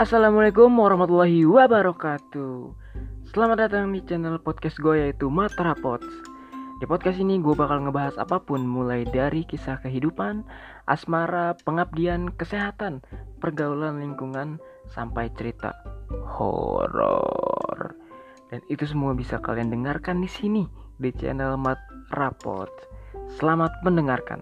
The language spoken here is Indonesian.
Assalamualaikum warahmatullahi wabarakatuh Selamat datang di channel podcast gue yaitu Matra Pots Di podcast ini gue bakal ngebahas apa pun mulai dari kisah kehidupan, asmara, pengabdian, kesehatan, pergaulan lingkungan, sampai cerita horor. Dan itu semua bisa kalian dengarkan di sini di channel Matra Pots Selamat mendengarkan.